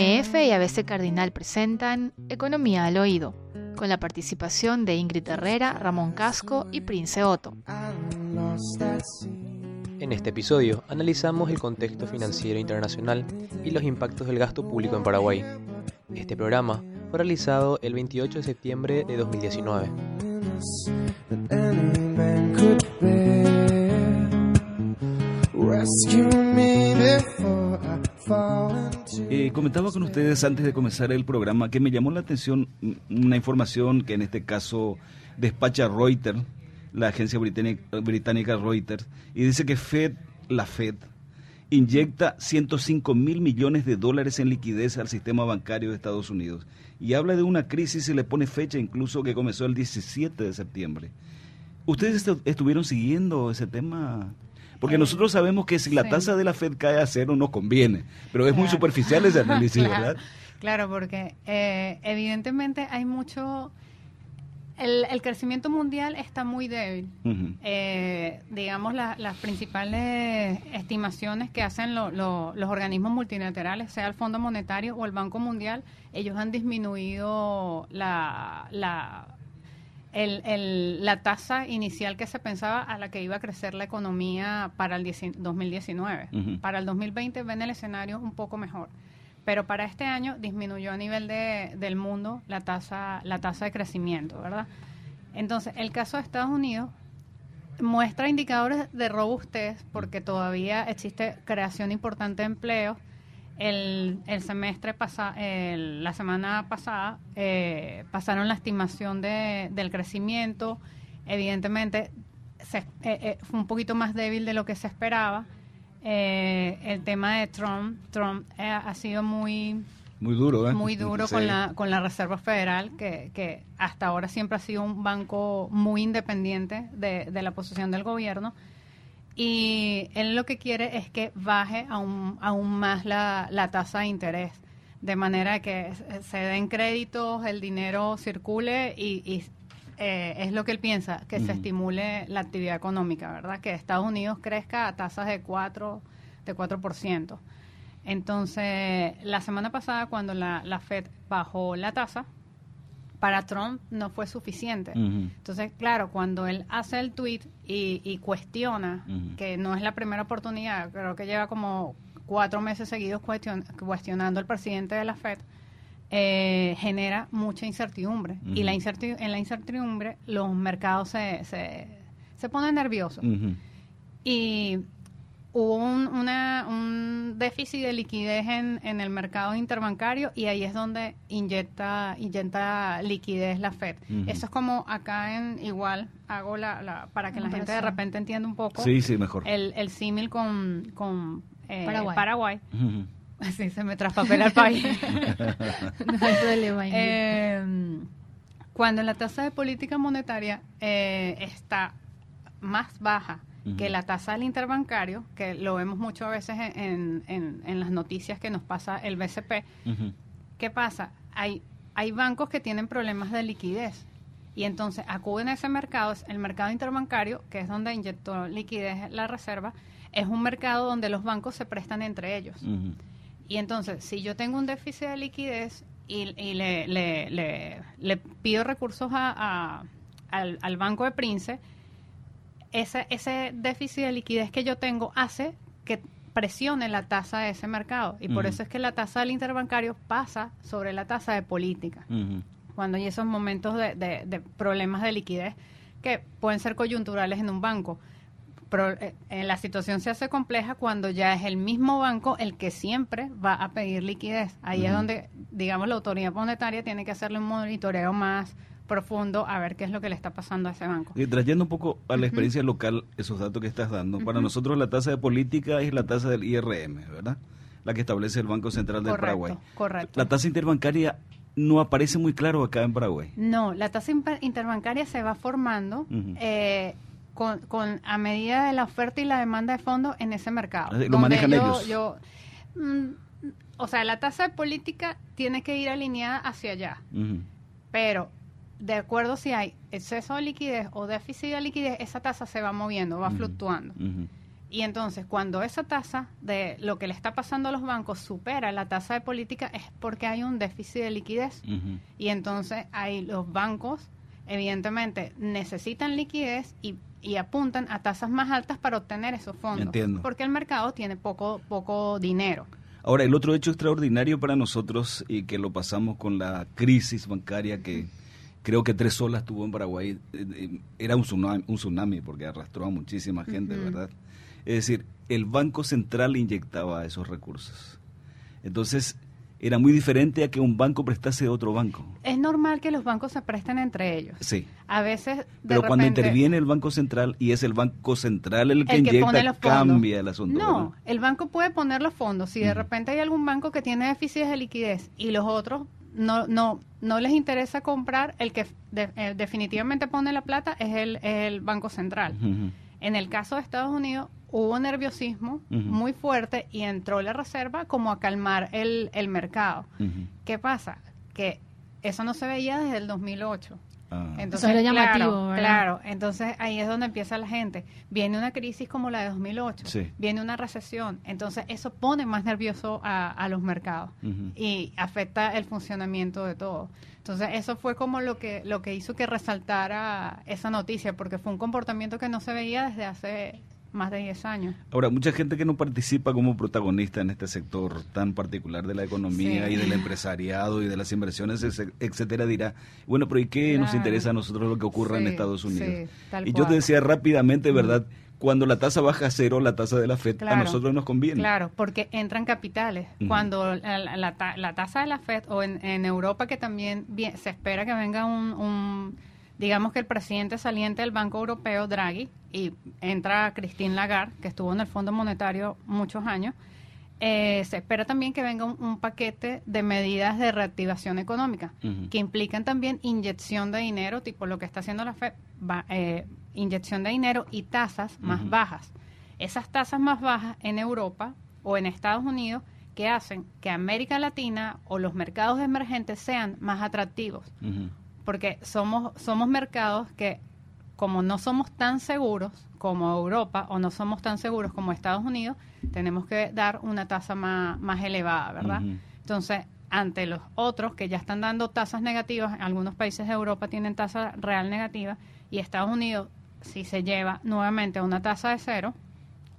MF y ABC Cardinal presentan Economía al Oído, con la participación de Ingrid Herrera, Ramón Casco y Prince Otto. En este episodio analizamos el contexto financiero internacional y los impactos del gasto público en Paraguay. Este programa fue realizado el 28 de septiembre de 2019. Eh, comentaba con ustedes antes de comenzar el programa que me llamó la atención una información que en este caso despacha Reuters, la agencia británica, Reuters, y dice que Fed, la Fed, inyecta 105 mil millones de dólares en liquidez al sistema bancario de Estados Unidos. Y habla de una crisis y le pone fecha incluso que comenzó el 17 de septiembre. ¿Ustedes estuvieron siguiendo ese tema? Porque nosotros sabemos que si la tasa de la Fed cae a cero nos conviene, pero es muy superficial ese análisis, ¿verdad? Claro, porque eh, evidentemente hay mucho... El, crecimiento mundial está muy débil. Eh, digamos, las principales estimaciones que hacen los organismos multilaterales, sea el Fondo Monetario o el Banco Mundial, ellos han disminuido la, la el, la tasa inicial que se pensaba a la que iba a crecer la economía para el 2019. Para el 2020 ven el escenario un poco mejor. Pero para este año disminuyó a nivel de, del mundo la tasa, la tasa de crecimiento, ¿verdad? Entonces, el caso de Estados Unidos muestra indicadores de robustez porque todavía existe creación importante de empleos el, el semestre pasado, la semana pasada, eh, pasaron la estimación de, del crecimiento. Evidentemente, eh, eh, fue un poquito más débil de lo que se esperaba. el tema de Trump, Trump ha sido muy muy duro, muy duro con la con la Reserva Federal, que, que hasta ahora siempre ha sido un banco muy independiente de, de la posición del gobierno y él lo que quiere es que baje aún, aún más la, la tasa de interés, de manera que se den créditos, el dinero circule y, eh, es lo que él piensa, que se estimule la actividad económica, ¿verdad? Que Estados Unidos crezca a tasas de 4%. De 4%. Entonces, la semana pasada, cuando la, la Fed bajó la tasa, para Trump no fue suficiente. Entonces, claro, cuando él hace el tweet y, cuestiona, que no es la primera oportunidad, creo que lleva como cuatro meses seguidos cuestionando al presidente de la Fed, eh, genera mucha incertidumbre. Y la en la incertidumbre los mercados se, se, se ponen nerviosos. Y hubo un, una, un déficit de liquidez en, en, el mercado interbancario y ahí es donde inyecta, inyecta liquidez la Fed. Eso es como acá en igual, hago la, para que la gente de repente entienda un poco. Sí, sí, mejor. El, el símil con, con eh, Paraguay. Así se me traspapela el país. no hay problema. Eh, cuando la tasa de política monetaria eh, está más baja que la tasa del interbancario, que lo vemos mucho a veces en, en, las noticias que nos pasa el BCP, ¿qué pasa? Hay, hay bancos que tienen problemas de liquidez y entonces acuden a ese mercado, el mercado interbancario, que es donde inyectó liquidez la reserva, es un mercado donde los bancos se prestan entre ellos. Y entonces, si yo tengo un déficit de liquidez y, y le, le, le, pido recursos a, al, al banco de Prince, ese, ese déficit de liquidez que yo tengo hace que presione la tasa de ese mercado. Y por eso es que la tasa del interbancario pasa sobre la tasa de política. Cuando hay esos momentos de, de, problemas de liquidez que pueden ser coyunturales en un banco. Pero eh, la situación se hace compleja cuando ya es el mismo banco el que siempre va a pedir liquidez. Ahí es donde, digamos, la autoridad monetaria tiene que hacerle un monitoreo más profundo a ver qué es lo que le está pasando a ese banco. Y trayendo un poco a la experiencia local, esos datos que estás dando, para nosotros la tasa de política es la tasa del IRM, ¿verdad? La que establece el Banco Central del Paraguay. Correcto. La tasa interbancaria no aparece muy claro acá en Paraguay. No, la tasa interbancaria se va formando eh, con, con, a medida de la oferta y la demanda de fondos en ese mercado. Lo manejan ellos. Yo, mm, o sea, la tasa de política tiene que ir alineada hacia allá. Pero de acuerdo si hay exceso de liquidez o déficit de liquidez, esa tasa se va moviendo, va fluctuando. Y entonces, cuando esa tasa de lo que le está pasando a los bancos supera la tasa de política, es porque hay un déficit de liquidez. Y entonces, ahí los bancos, evidentemente, necesitan liquidez y, y, apuntan a tasas más altas para obtener esos fondos. Entiendo. Porque el mercado tiene poco, poco dinero. Ahora, el otro hecho extraordinario para nosotros y que lo pasamos con la crisis bancaria que creo que tres olas tuvo en Paraguay, eh, eh, era un tsunami, un tsunami porque arrastró a muchísima gente, ¿verdad? Es decir, el Banco Central inyectaba esos recursos. Entonces, era muy diferente a que un banco prestase a otro banco. Es normal que los bancos se presten entre ellos. Sí. A veces. De Pero cuando interviene el Banco Central y es el Banco Central el que, inyecta, cambia el asunto. No, el banco puede poner los fondos. Si de repente hay algún banco que tiene déficits de liquidez y los otros no, no, no les interesa comprar, el que eh, definitivamente pone la plata es el, el Banco Central. En el caso de Estados Unidos, hubo nerviosismo muy fuerte y entró la reserva como a calmar el, el mercado. ¿Qué pasa? Que eso no se veía desde el 2008. Ah. Entonces, claro, claro, entonces ahí es donde empieza la gente. Viene una crisis como la de 2008, viene una recesión, entonces eso pone más nervioso a, los mercados y afecta el funcionamiento de todo. Entonces eso fue como lo que lo que hizo que resaltara esa noticia, porque fue un comportamiento que no se veía desde hace más de 10 años. Ahora, mucha gente que no participa como protagonista en este sector tan particular de la economía y del empresariado y de las inversiones, etcétera, dirá, bueno, pero ¿y qué nos interesa a nosotros lo que ocurra en Estados Unidos? y yo te decía rápidamente, ¿verdad? Cuando la tasa baja a cero, la tasa de la FED, a nosotros nos conviene. Claro, porque entran capitales. Cuando la, la, tasa de la FED, o en, en Europa que también se espera que venga un digamos que el presidente saliente del Banco Europeo, Draghi, y entra Christine Lagarde, que estuvo en el Fondo Monetario muchos años, eh, se espera también que venga un, paquete de medidas de reactivación económica, que implican también inyección de dinero, tipo lo que está haciendo la FED, eh, inyección de dinero y tasas más bajas. Esas tasas más bajas en Europa o en Estados Unidos que hacen que América Latina o los mercados emergentes sean más atractivos porque somos, somos mercados que como no somos tan seguros como Europa o no somos tan seguros como Estados Unidos, tenemos que dar una tasa más, más elevada, ¿verdad? Entonces, ante los otros que ya están dando tasas negativas, algunos países de Europa tienen tasa real negativa y Estados Unidos, si se lleva nuevamente a una tasa de cero,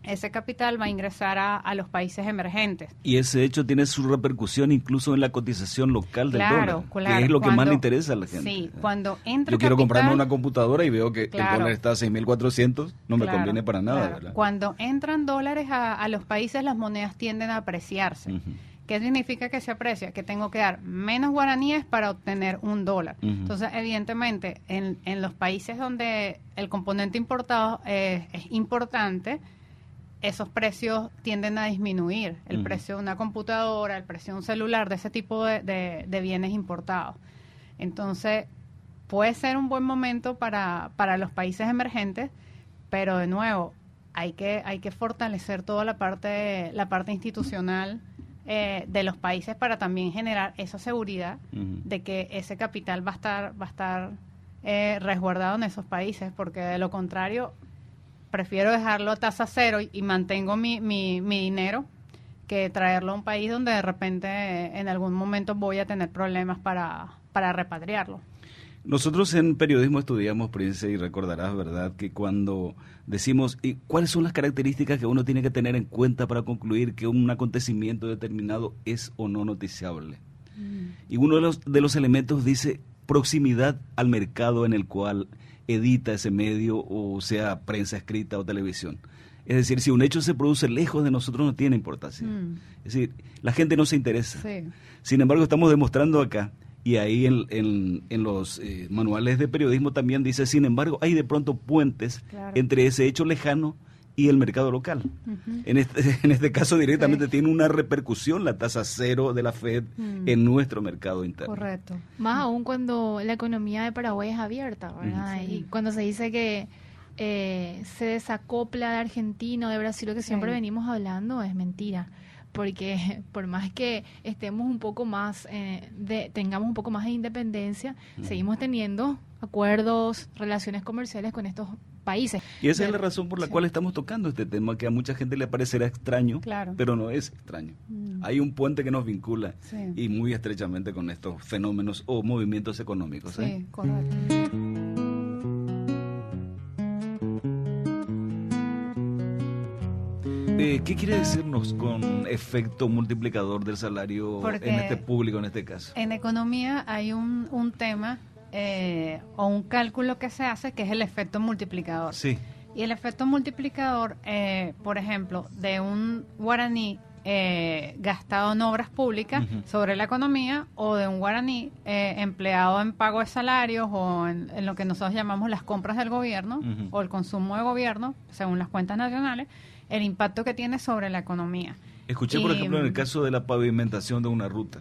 ese capital va a ingresar a, los países emergentes. Y ese hecho tiene su repercusión incluso en la cotización local del dólar, claro, que es lo que más le interesa a la gente. Sí, cuando entra Yo quiero comprarme una computadora y veo que el dólar está a 6.400, no me conviene para nada. Cuando entran dólares a, los países, las monedas tienden a apreciarse. ¿Qué significa que se aprecia? Que tengo que dar menos guaraníes para obtener un dólar. Entonces, evidentemente, en, en, los países donde el componente importado es importante, esos precios tienden a disminuir. El precio de una computadora, el precio de un celular, de ese tipo de, de, bienes importados. Entonces, puede ser un buen momento para, para los países emergentes, pero de nuevo, hay que, hay que fortalecer toda la parte, la parte institucional eh, de los países para también generar esa seguridad de que ese capital va a estar, va a estar eh, resguardado en esos países, porque de lo contrario prefiero dejarlo a tasa cero y, mantengo mi, mi, dinero que traerlo a un país donde de repente en algún momento voy a tener problemas para, para repatriarlo. Nosotros en periodismo estudiamos, Prince, y recordarás, ¿verdad?, que cuando decimos ¿y cuáles son las características que uno tiene que tener en cuenta para concluir que un acontecimiento determinado es o no noticiable. Mm. Y uno de los, de los elementos dice proximidad al mercado en el cual edita ese medio, o sea prensa escrita o televisión. Es decir, si un hecho se produce lejos de nosotros no tiene importancia. Mm. Es decir, la gente no se interesa. Sin embargo, estamos demostrando acá, y ahí en, en, los eh, manuales de periodismo también dice, sin embargo, hay de pronto puentes entre ese hecho lejano y el mercado local. en, este, en este caso directamente tiene una repercusión la tasa cero de la Fed mm. en nuestro mercado interno. Correcto. Más aún cuando la economía de Paraguay es abierta, ¿verdad? Y cuando se dice que eh, se desacopla de Argentina o de Brasil, lo que siempre venimos hablando es mentira porque por más que estemos un poco más, eh, de, tengamos un poco más de independencia, seguimos teniendo acuerdos, relaciones comerciales con estos países. Y esa es la razón por la cual estamos tocando este tema, que a mucha gente le parecerá extraño, pero no es extraño. Mm. Hay un puente que nos vincula y muy estrechamente con estos fenómenos o movimientos económicos. ¿eh? Sí, correcto. Eh, ¿Qué quiere decirnos con efecto multiplicador del salario en este público, en este caso? En economía hay un, un tema eh, o un cálculo que se hace que es el efecto multiplicador. Sí. Y el efecto multiplicador, eh, por ejemplo, de un guaraní eh, gastado en obras públicas sobre la economía o de un guaraní empleado en pago de salarios o en, lo que nosotros llamamos las compras del gobierno o el consumo de gobierno, según las cuentas nacionales, el impacto que tiene sobre la economía. Escuché, por ejemplo, en el caso de la pavimentación de una ruta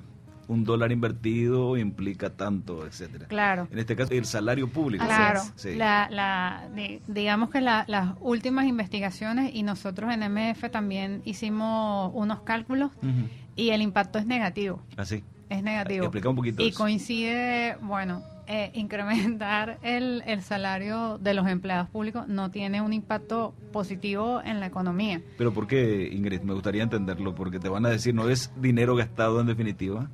un dólar invertido implica tanto, etcétera. Claro. En este caso, el salario público. Claro. La, digamos que las últimas investigaciones y nosotros en MF también hicimos unos cálculos y el impacto es negativo. Así. Ah, es negativo. Explica un poquito. Y coincide, bueno, eh, incrementar el, el, salario de los empleados públicos no tiene un impacto positivo en la economía. Pero ¿por qué, Ingrid? Me gustaría entenderlo, porque te van a decir, ¿no es dinero gastado en definitiva?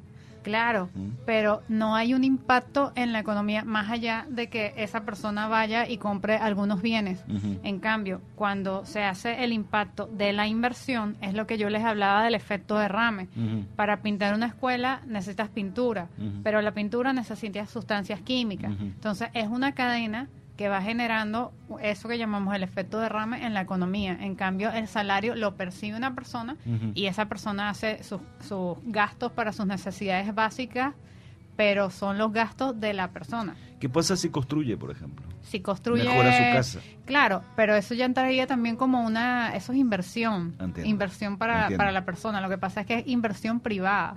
Claro, pero no hay un impacto en la economía más allá de que esa persona vaya y compre algunos bienes. En cambio, cuando se hace el impacto de la inversión, es lo que yo les hablaba del efecto derrame. Para pintar una escuela necesitas pintura, pero la pintura necesita sustancias químicas. Entonces, es una cadena que va generando eso que llamamos el efecto derrame en la economía. En cambio, el salario lo percibe una persona y esa persona hace sus, gastos para sus necesidades básicas, pero son los gastos de la persona. ¿Qué pasa si construye, por ejemplo? Si construye... Mejora su casa. Claro, pero eso ya entraría también como una... Eso es inversión. Inversión para, para la persona. Lo que pasa es que es inversión privada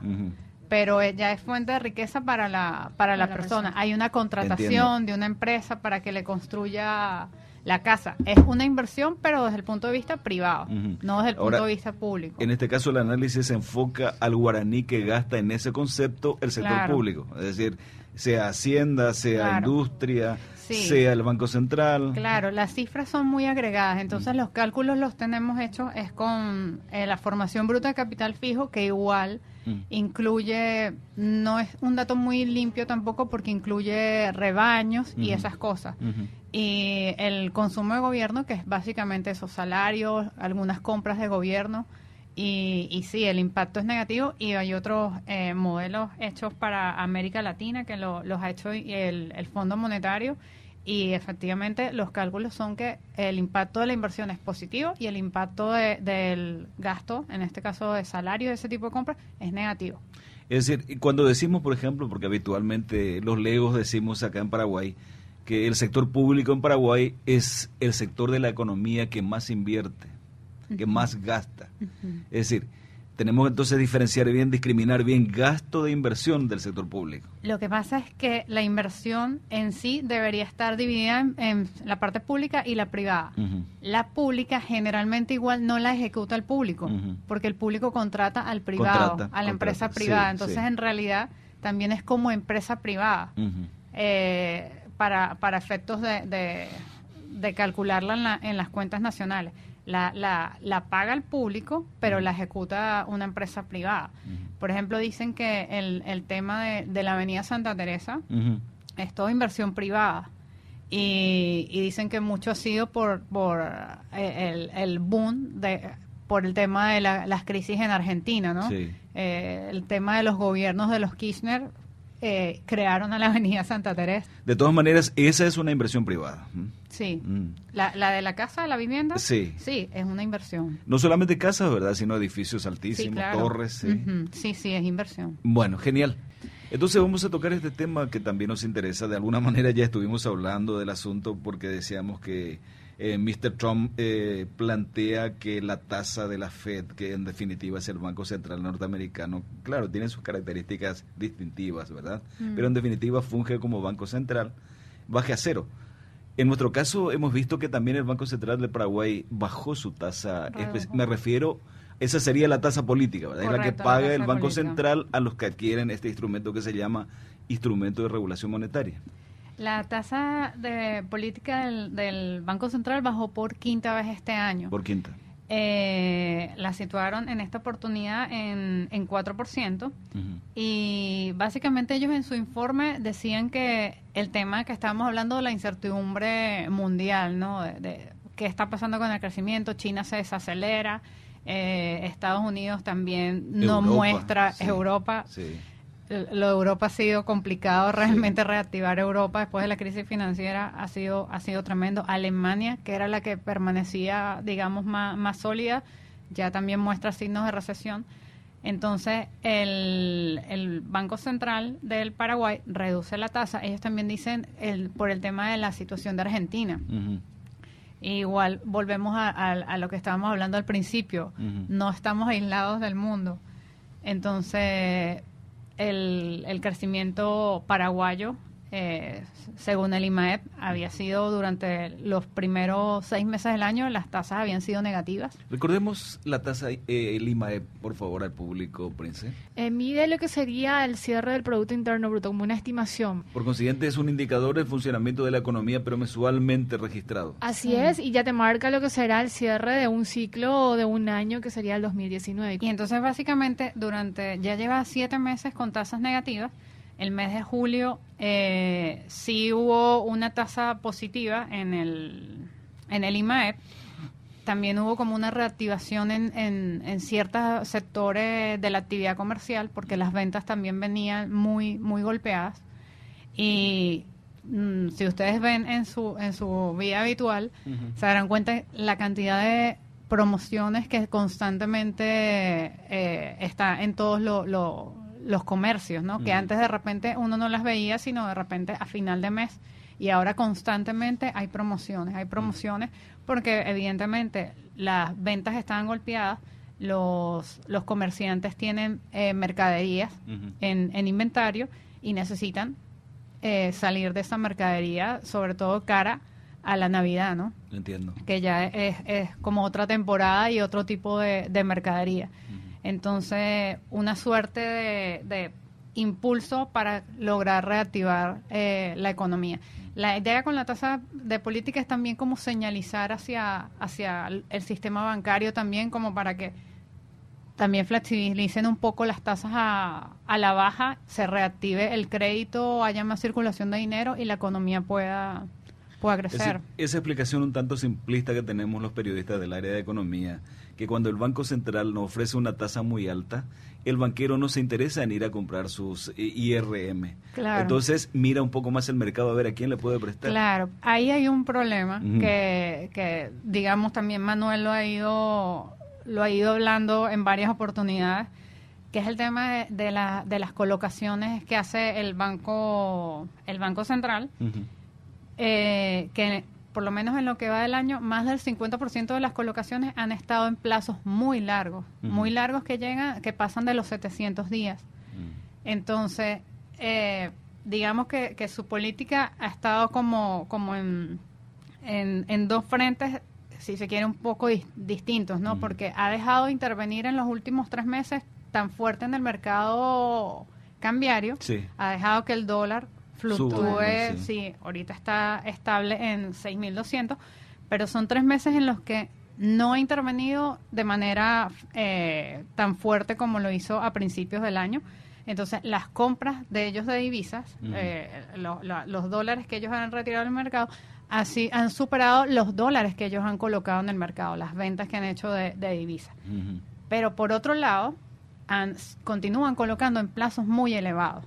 pero ya es fuente de riqueza para la, para, la, persona. Hay una contratación de una empresa para que le construya la casa. Es una inversión, pero desde el punto de vista privado, no desde el punto de vista público. En este caso, el análisis se enfoca al guaraní que gasta en ese concepto el sector público. Es decir, sea Hacienda, sea industria, sea el Banco Central. Claro, las cifras son muy agregadas, entonces los cálculos los tenemos hechos es con eh, la formación bruta de capital fijo, que igual Mm. Incluye, no es un dato muy limpio tampoco porque incluye rebaños y esas cosas. Y el consumo de gobierno, que es básicamente esos salarios, algunas compras de gobierno. Y, y sí, el impacto es negativo y hay otros eh, modelos hechos para América Latina que los ha hecho el, el Fondo Monetario y efectivamente los cálculos son que el impacto de la inversión es positivo y el impacto del gasto, en este caso de salario de ese tipo de compras, es negativo. Es decir, cuando decimos, por ejemplo, porque habitualmente los legos decimos acá en Paraguay, que el sector público en Paraguay es el sector de la economía que más invierte, que más gasta. Es decir, tenemos entonces diferenciar bien, discriminar bien gasto de inversión del sector público. Lo que pasa es que la inversión en sí debería estar dividida en, la parte pública y la privada. La pública generalmente igual no la ejecuta el público, porque el público contrata al privado, a la empresa privada. entonces en realidad también es como empresa privada eh, para, para efectos de, de, calcularla en las cuentas nacionales la, la, la paga el público, pero la ejecuta una empresa privada. Por ejemplo, dicen que el, el tema de, de la Avenida Santa Teresa es toda inversión privada. Y, y, dicen que mucho ha sido por, por eh, el, el boom de por el tema de las crisis en Argentina, ¿no? Eh, el tema de los gobiernos de los Kirchner eh, crearon a la Avenida Santa Teresa. De todas maneras, esa es una inversión privada. Sí. Mm. La, la, de la casa, la vivienda. Sí. Sí, es una inversión. No solamente casas, ¿verdad? Sino edificios altísimos, torres. Sí. sí, sí, es inversión. Bueno, genial. Entonces vamos a tocar este tema que también nos interesa. De alguna manera ya estuvimos hablando del asunto porque decíamos que eh, Mr. Trump eh, plantea que la tasa de la Fed, que en definitiva es el Banco Central norteamericano, claro, tiene sus características distintivas, ¿verdad? Mm. Pero en definitiva funge como Banco Central, baje a cero. En nuestro caso hemos visto que también el Banco Central de Paraguay bajó su tasa, me refiero, esa sería la tasa política, ¿verdad? es la que paga el Banco Central a los que adquieren este instrumento que se llama instrumento de regulación monetaria. La tasa de política del, Banco Central bajó por quinta vez este año. Por quinta. Eh, la situaron en esta oportunidad en, en 4%. Y básicamente ellos en su informe decían que el tema que estábamos hablando de la incertidumbre mundial, ¿no? De, qué está pasando con el crecimiento, China se desacelera, eh, Estados Unidos también no muestra, Europa. Sí lo de Europa ha sido complicado realmente reactivar Europa después de la crisis financiera ha sido ha sido tremendo. Alemania que era la que permanecía digamos más, más sólida ya también muestra signos de recesión. Entonces el, el Banco Central del Paraguay reduce la tasa. Ellos también dicen el, por el tema de la situación de Argentina. Igual volvemos a, a, lo que estábamos hablando al principio. No estamos aislados del mundo. Entonces el, el crecimiento paraguayo eh, según el IMAEP, había sido durante los primeros seis meses del año, las tasas habían sido negativas. Recordemos la tasa, eh, el IMAEP, por favor, al público, Prince. Eh, mide lo que sería el cierre del Producto Interno Bruto, como una estimación. Por consiguiente, es un indicador del funcionamiento de la economía, pero mensualmente registrado. Así es, y ya te marca lo que será el cierre de un ciclo o de un año, que sería el 2019. Y entonces, básicamente, durante, ya lleva siete meses con tasas negativas, el mes de julio eh, sí hubo una tasa positiva en el, en el IMAEP. También hubo como una reactivación en, en, ciertos sectores de la actividad comercial porque las ventas también venían muy, muy golpeadas. Y mm, si ustedes ven en su, en su vida habitual, se darán cuenta la cantidad de promociones que constantemente eh, está en todos los los comercios, ¿no? Que antes de repente uno no las veía, sino de repente a final de mes. Y ahora constantemente hay promociones, hay promociones porque evidentemente las ventas están golpeadas, los, los comerciantes tienen eh, mercaderías en, en, inventario y necesitan eh, salir de esa mercadería, sobre todo cara a la Navidad, ¿no? Entiendo. Que ya es, es como otra temporada y otro tipo de, de mercadería. Entonces, una suerte de, impulso para lograr reactivar eh, la economía. La idea con la tasa de política es también como señalizar hacia, hacia el sistema bancario también como para que también flexibilicen un poco las tasas a, a la baja, se reactive el crédito, haya más circulación de dinero y la economía pueda, pueda crecer. esa explicación un tanto simplista que tenemos los periodistas del área de economía que cuando el Banco Central nos ofrece una tasa muy alta, el banquero no se interesa en ir a comprar sus eh, IRM. Entonces mira un poco más el mercado a ver a quién le puede prestar. Claro, ahí hay un problema que, que, digamos, también Manuel lo ha ido, lo ha ido hablando en varias oportunidades, que es el tema de, de, la, de las colocaciones que hace el Banco, el banco Central, eh, que por lo menos en lo que va del año, más del 50% de las colocaciones han estado en plazos muy largos, muy largos que llegan, que pasan de los 700 días. Entonces, eh, digamos que, que, su política ha estado como, como en, en, dos frentes, si se quiere, un poco distintos, ¿no? Porque ha dejado de intervenir en los últimos tres meses tan fuerte en el mercado cambiario, ha dejado que el dólar fluctúe, sí. ahorita está estable en 6.200, pero son tres meses en los que no ha intervenido de manera eh, tan fuerte como lo hizo a principios del año. Entonces, las compras de ellos de divisas, eh, los dólares que ellos han retirado del mercado, así han superado los dólares que ellos han colocado en el mercado, las ventas que han hecho de, divisas. Pero por otro lado, han, continúan colocando en plazos muy elevados.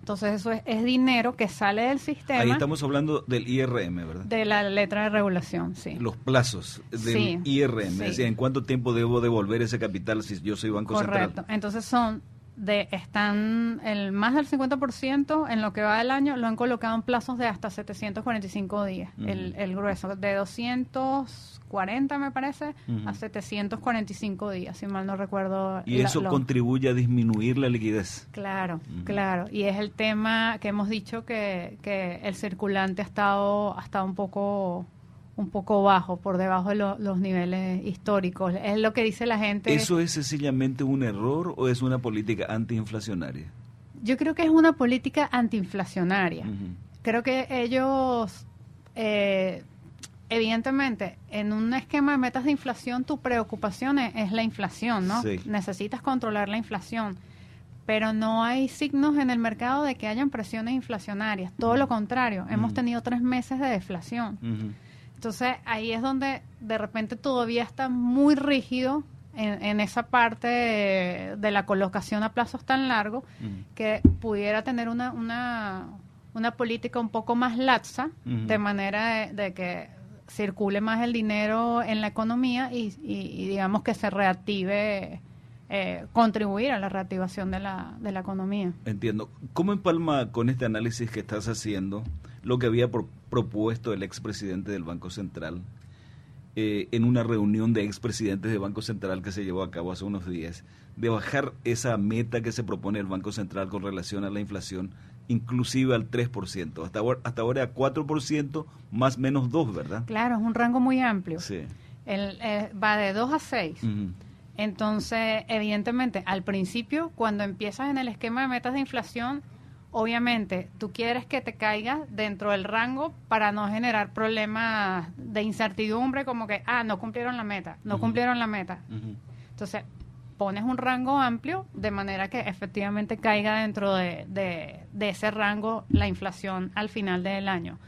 Entonces eso es, dinero que sale del sistema. Ahí estamos hablando del IRM, ¿verdad? De la letra de regulación, sí. Los plazos del IRM, es decir, ¿en cuánto tiempo debo devolver ese capital si yo soy Banco Central? Correcto, entonces son de están el más del 50% en lo que va del año lo han colocado en plazos de hasta 745 días, el, el, grueso, de 240 me parece a 745 días, si mal no recuerdo. Y eso contribuye a disminuir la liquidez. Claro, claro, y es el tema que hemos dicho que, que el circulante ha estado, ha estado un poco un poco bajo, por debajo de los niveles históricos. Es lo que dice la gente. ¿Eso es sencillamente un error o es una política antiinflacionaria? Yo creo que es una política antiinflacionaria. creo que ellos, eh, evidentemente, en un esquema de metas de inflación, tu preocupación es, la inflación, ¿no? Necesitas controlar la inflación pero no hay signos en el mercado de que hayan presiones inflacionarias. Todo lo contrario, hemos tenido tres meses de deflación. Entonces ahí es donde de repente todavía está muy rígido en, esa parte de, la colocación a plazos tan largos que pudiera tener una, una, una, política un poco más laxa, de manera de, que circule más el dinero en la economía y, y digamos que se reactive eh, contribuir a la reactivación de la, de la economía. Entiendo. ¿Cómo empalma con este análisis que estás haciendo lo que había propuesto el expresidente del Banco Central eh, en una reunión de expresidentes del Banco Central que se llevó a cabo hace unos días, de bajar esa meta que se propone el Banco Central con relación a la inflación inclusive al 3%, hasta ahora, hasta ahora a 4% más menos 2, ¿verdad? Claro, es un rango muy amplio. Sí. El, eh, va de 2 a 6. Entonces, evidentemente, al principio, cuando empiezas en el esquema de metas de inflación, obviamente tú quieres que te caiga dentro del rango para no generar problemas de incertidumbre como que, ah, no cumplieron la meta, no cumplieron la meta. Entonces, pones un rango amplio de manera que efectivamente caiga dentro de, de, ese rango la inflación al final del año.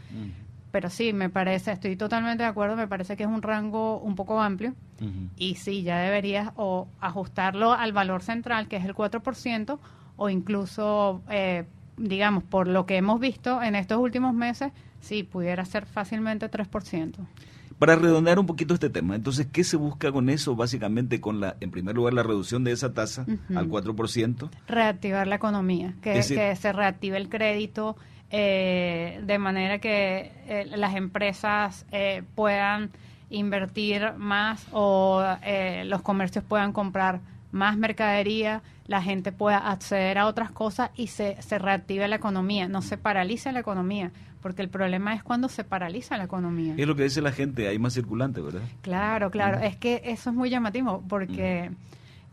Pero sí, me parece, estoy totalmente de acuerdo, me parece que es un rango un poco amplio. Y sí, ya deberías o ajustarlo al valor central, que es el 4%, o incluso, eh, digamos, por lo que hemos visto en estos últimos meses, sí, pudiera ser fácilmente 3%. Para redondear un poquito este tema, entonces, ¿qué se busca con eso? Básicamente con la, en primer lugar, la reducción de esa tasa al 4%. Reactivar la economía, que, que se reactive el crédito, eh, de manera que eh, las empresas eh, puedan invertir más o los comercios puedan comprar más mercadería, la gente pueda acceder a otras cosas y se, se reactive la economía, no se paralice la economía, porque el problema es cuando se paraliza la economía. Es lo que dice la gente, hay más circulante, ¿verdad? Claro, claro, es que eso es muy llamativo, porque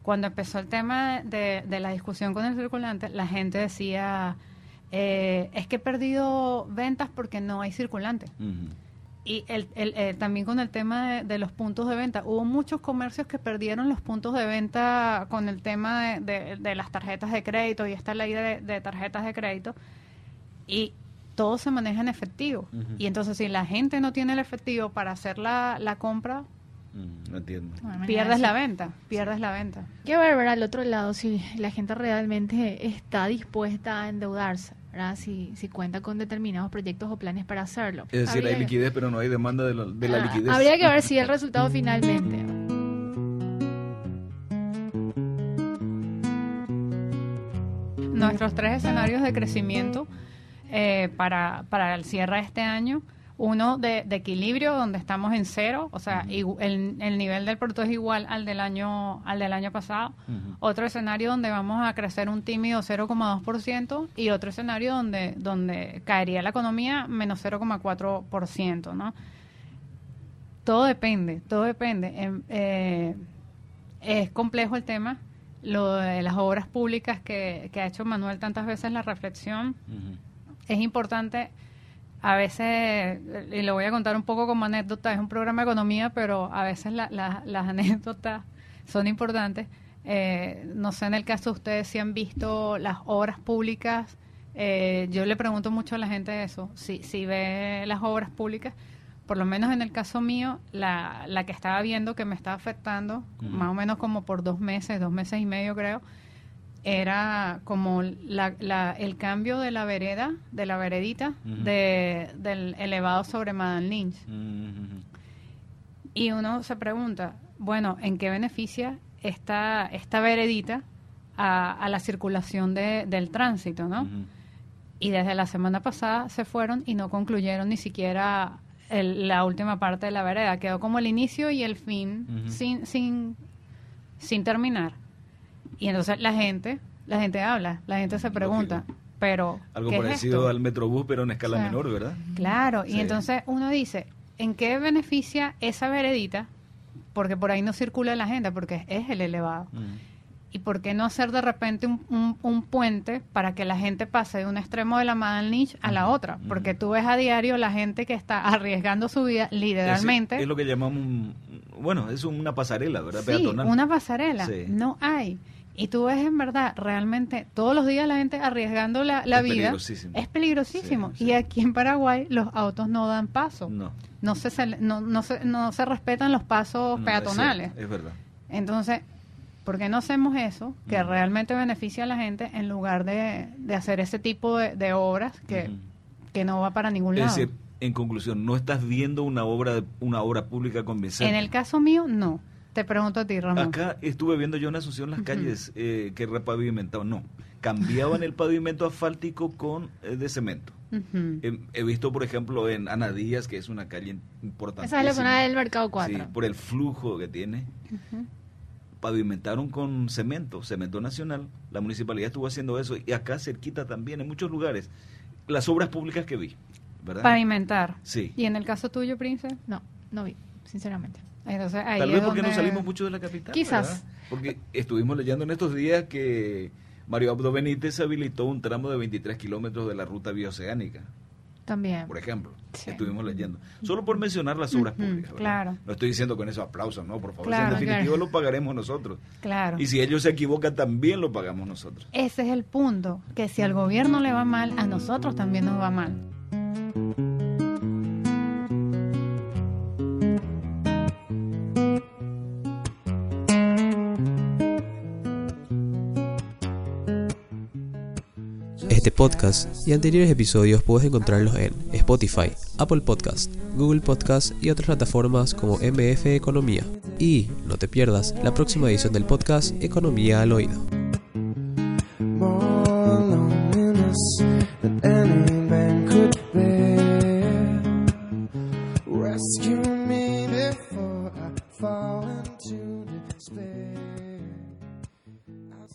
cuando empezó el tema de, de la discusión con el circulante, la gente decía eh, es que he perdido ventas porque no hay circulante. Y el, eh, también con el tema de, los puntos de venta, hubo muchos comercios que perdieron los puntos de venta con el tema de, las tarjetas de crédito y esta ley de, tarjetas de crédito. Y todo se maneja en efectivo. Y entonces si la gente no tiene el efectivo para hacer la, la compra, no entiendo. pierdes la venta, pierdes la venta. Qué ver al otro lado si la gente realmente está dispuesta a endeudarse. Si, si cuenta con determinados proyectos o planes para hacerlo. Es decir, hay liquidez, pero no hay demanda de la, de la ah, liquidez. Habría que ver si el resultado finalmente. Nuestros tres escenarios de crecimiento eh, para, para el cierre de este año uno de, equilibrio donde estamos en cero, o sea, el, nivel del producto es igual al del año al del año pasado. Otro escenario donde vamos a crecer un tímido 0,2% y otro escenario donde donde caería la economía menos 0,4%, ¿no? Todo depende, todo depende. Em, eh, es complejo el tema, lo de las obras públicas que, ha hecho Manuel tantas veces la reflexión. Es importante a veces, y lo voy a contar un poco como anécdota, es un programa de economía, pero a veces las anécdotas son importantes. Eh, no sé en el caso de ustedes si han visto las obras públicas. Eh, yo le pregunto mucho a la gente eso, si, si ve las obras públicas, por lo menos en el caso mío, la, la que estaba viendo que me estaba afectando, más o menos como por dos meses, dos meses y medio creo, era como la, el cambio de la vereda, de la veredita, de, del elevado sobre Madame Lynch. Y uno se pregunta, bueno, ¿en qué beneficia esta, esta veredita a, la circulación de, del tránsito, no? Y desde la semana pasada se fueron y no concluyeron ni siquiera la última parte de la vereda. Quedó como el inicio y el fin sin, sin, sin terminar. Y entonces la gente, la gente habla, la gente se pregunta, pero algo parecido al Metrobús pero en escala menor, ¿verdad? Claro, y entonces uno dice, ¿en qué beneficia esa veredita? Porque por ahí no circula la gente, porque es el elevado. Mm. ¿Y por qué no hacer de repente un, un, puente para que la gente pase de un extremo de la Madalnich a la otra? Porque tú ves a diario la gente que está arriesgando su vida literalmente. Es, lo que llamamos, bueno, es una pasarela, ¿verdad? Sí, una pasarela. No hay. Y tú ves en verdad, realmente, todos los días la gente arriesgando la, la vida. Es peligrosísimo. Y aquí en Paraguay los autos no dan paso. No. No se, no, no se, no se respetan los pasos peatonales. Es, verdad. Entonces, ¿por qué no hacemos eso que realmente beneficia a la gente en lugar de, hacer ese tipo de, obras que, que no va para ningún lado? Es decir, en conclusión, ¿no estás viendo una obra, una obra pública convincente? En el caso mío, no. Te pregunto a ti, Ramón. Acá estuve viendo yo en las calles eh, que repavimentaban. No, cambiaban el pavimento asfáltico con eh, de cemento. he, visto, por ejemplo, en Anadías, que es una calle importante. Esa es la zona del Mercado 4. Sí, por el flujo que tiene. Pavimentaron con cemento, cemento nacional. La municipalidad estuvo haciendo eso. Y acá cerquita también, en muchos lugares. Las obras públicas que vi, ¿verdad? Pavimentar. Sí. ¿Y en el caso tuyo, Prince? No, no vi, sinceramente. Tal vez porque no salimos mucho de la capital. Quizás. Porque estuvimos leyendo en estos días que Mario Abdo Benítez habilitó un tramo de 23 kilómetros de la ruta bioceánica. También. Por ejemplo, estuvimos leyendo. Solo por mencionar las obras públicas. Claro. No estoy diciendo con eso aplausos, no, por favor. en definitiva lo pagaremos nosotros. Claro. Y si ellos se equivocan, también lo pagamos nosotros. Ese es el punto, que si al gobierno le va mal, a nosotros también nos va mal. Este podcast y anteriores episodios puedes encontrarlos en Spotify, Apple Podcast, Google Podcast y otras plataformas como MF Economía. Y no te pierdas la próxima edición del podcast Economía al Oído.